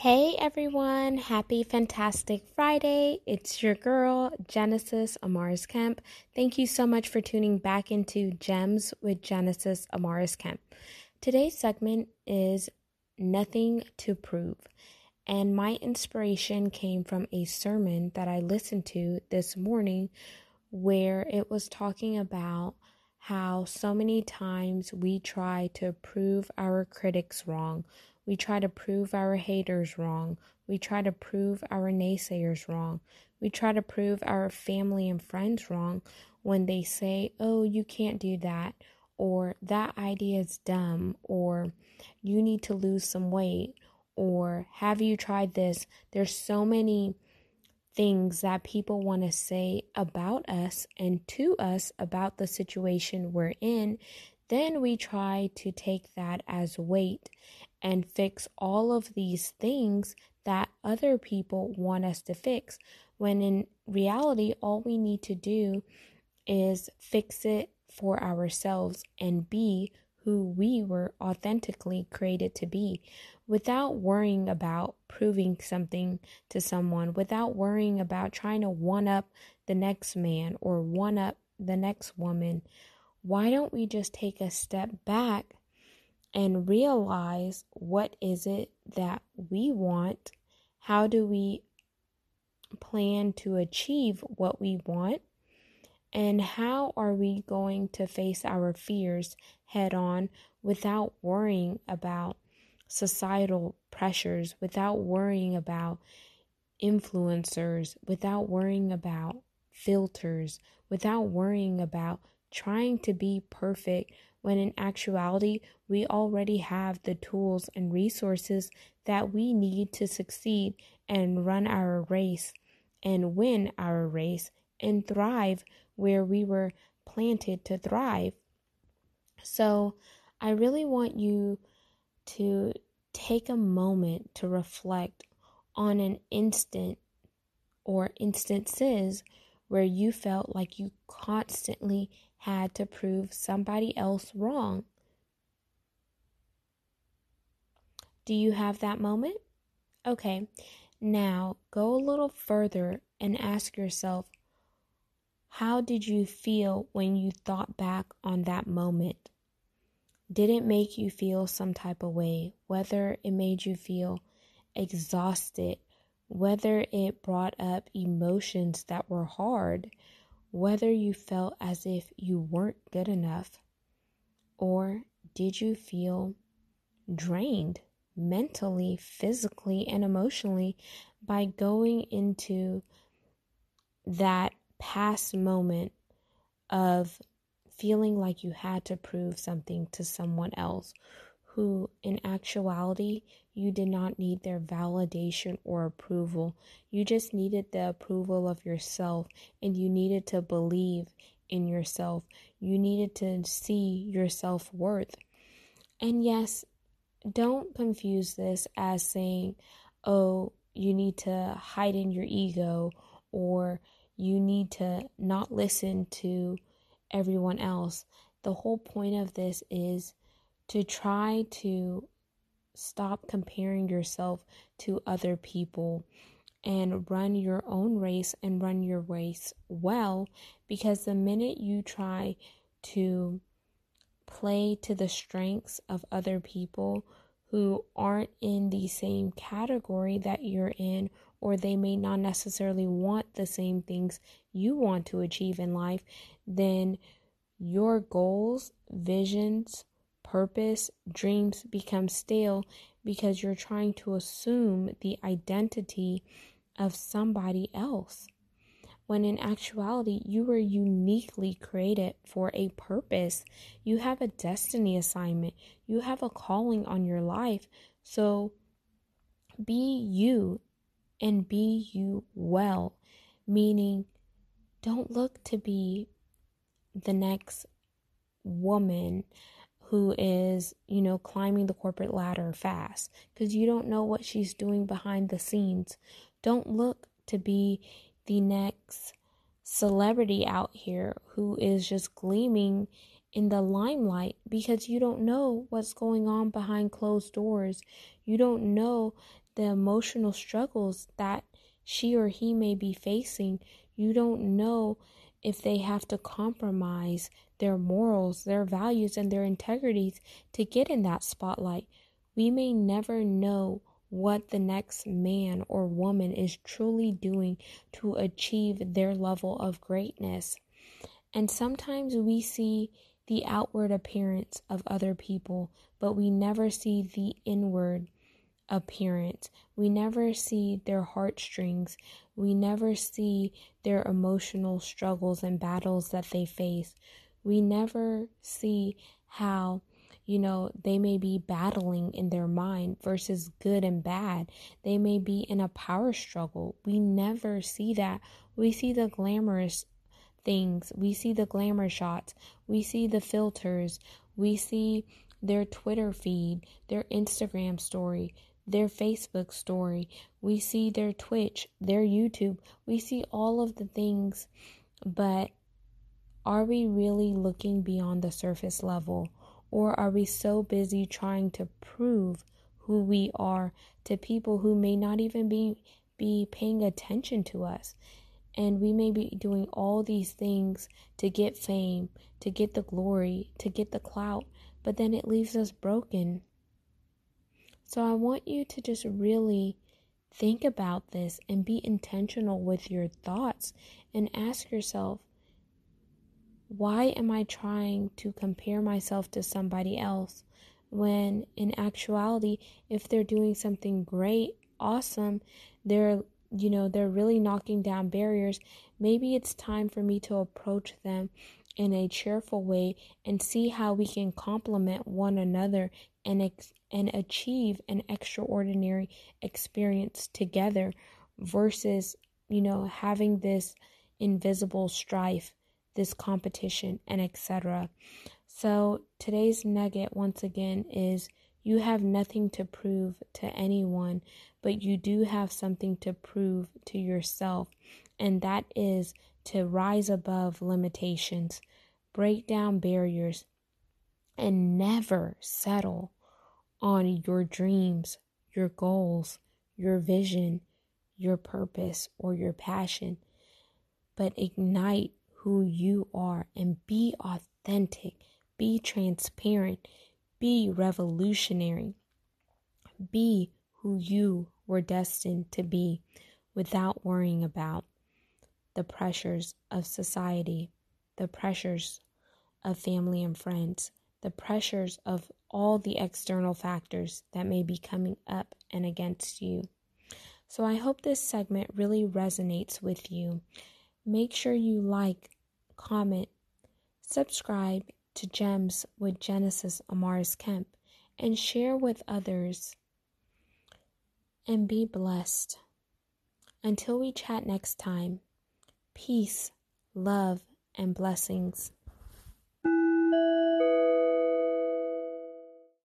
Hey everyone, happy fantastic Friday. It's your girl, Genesis Amaris Kemp. Thank you so much for tuning back into Gems with Genesis Amaris Kemp. Today's segment is Nothing to Prove, and my inspiration came from a sermon that I listened to this morning where it was talking about how so many times we try to prove our critics wrong we try to prove our haters wrong. We try to prove our naysayers wrong. We try to prove our family and friends wrong when they say, oh, you can't do that, or that idea is dumb, or you need to lose some weight, or have you tried this? There's so many things that people want to say about us and to us about the situation we're in, then we try to take that as weight and fix all of these things that other people want us to fix. When in reality, all we need to do is fix it for ourselves and be who we were authentically created to be without worrying about proving something to someone, without worrying about trying to one up the next man or one up the next woman. Why don't we just take a step back and realize what is it that we want? How do we plan to achieve what we want? And how are we going to face our fears head on without worrying about societal pressures without worrying about influencers without worrying about filters without worrying about trying to be perfect when in actuality, we already have the tools and resources that we need to succeed and run our race and win our race and thrive where we were planted to thrive. So, I really want you to take a moment to reflect on an instant or instances where you felt like you constantly had to prove somebody else wrong. Do you have that moment? Okay, now go a little further and ask yourself how did you feel when you thought back on that moment? Did it make you feel some type of way? Whether it made you feel exhausted, whether it brought up emotions that were hard, whether you felt as if you weren't good enough, or did you feel drained mentally, physically, and emotionally by going into that past moment of feeling like you had to prove something to someone else who, in actuality, you did not need their validation or approval. You just needed the approval of yourself and you needed to believe in yourself. You needed to see your self worth. And yes, don't confuse this as saying, oh, you need to hide in your ego or you need to not listen to everyone else. The whole point of this is to try to stop comparing yourself to other people and run your own race and run your race well because the minute you try to play to the strengths of other people who aren't in the same category that you're in or they may not necessarily want the same things you want to achieve in life then your goals visions purpose, dreams become stale because you're trying to assume the identity of somebody else. When in actuality, you were uniquely created for a purpose. You have a destiny assignment, you have a calling on your life. So be you and be you well, meaning don't look to be the next woman who is, you know, climbing the corporate ladder fast because you don't know what she's doing behind the scenes. Don't look to be the next celebrity out here who is just gleaming in the limelight because you don't know what's going on behind closed doors. You don't know the emotional struggles that she or he may be facing. You don't know if they have to compromise their morals, their values, and their integrities to get in that spotlight. We may never know what the next man or woman is truly doing to achieve their level of greatness. And sometimes we see the outward appearance of other people, but we never see the inward appearance. We never see their heartstrings. We never see their emotional struggles and battles that they face. We never see how, you know, they may be battling in their mind versus good and bad. They may be in a power struggle. We never see that. We see the glamorous things. We see the glamour shots. We see the filters. We see their Twitter feed, their Instagram story, their Facebook story. We see their Twitch, their YouTube. We see all of the things, but are we really looking beyond the surface level? Or are we so busy trying to prove who we are to people who may not even be, be paying attention to us? And we may be doing all these things to get fame, to get the glory, to get the clout, but then it leaves us broken. So I want you to just really think about this and be intentional with your thoughts and ask yourself, why am I trying to compare myself to somebody else when in actuality, if they're doing something great, awesome, they're you know, they're really knocking down barriers, maybe it's time for me to approach them in a cheerful way and see how we can complement one another and ex- and achieve an extraordinary experience together versus you know having this invisible strife this competition and etc so today's nugget once again is you have nothing to prove to anyone but you do have something to prove to yourself and that is to rise above limitations break down barriers and never settle on your dreams, your goals, your vision, your purpose, or your passion, but ignite who you are and be authentic, be transparent, be revolutionary, be who you were destined to be without worrying about the pressures of society, the pressures of family and friends, the pressures of all the external factors that may be coming up and against you. So I hope this segment really resonates with you. Make sure you like, comment, subscribe to Gems with Genesis Amaris Kemp, and share with others. And be blessed. Until we chat next time, peace, love, and blessings.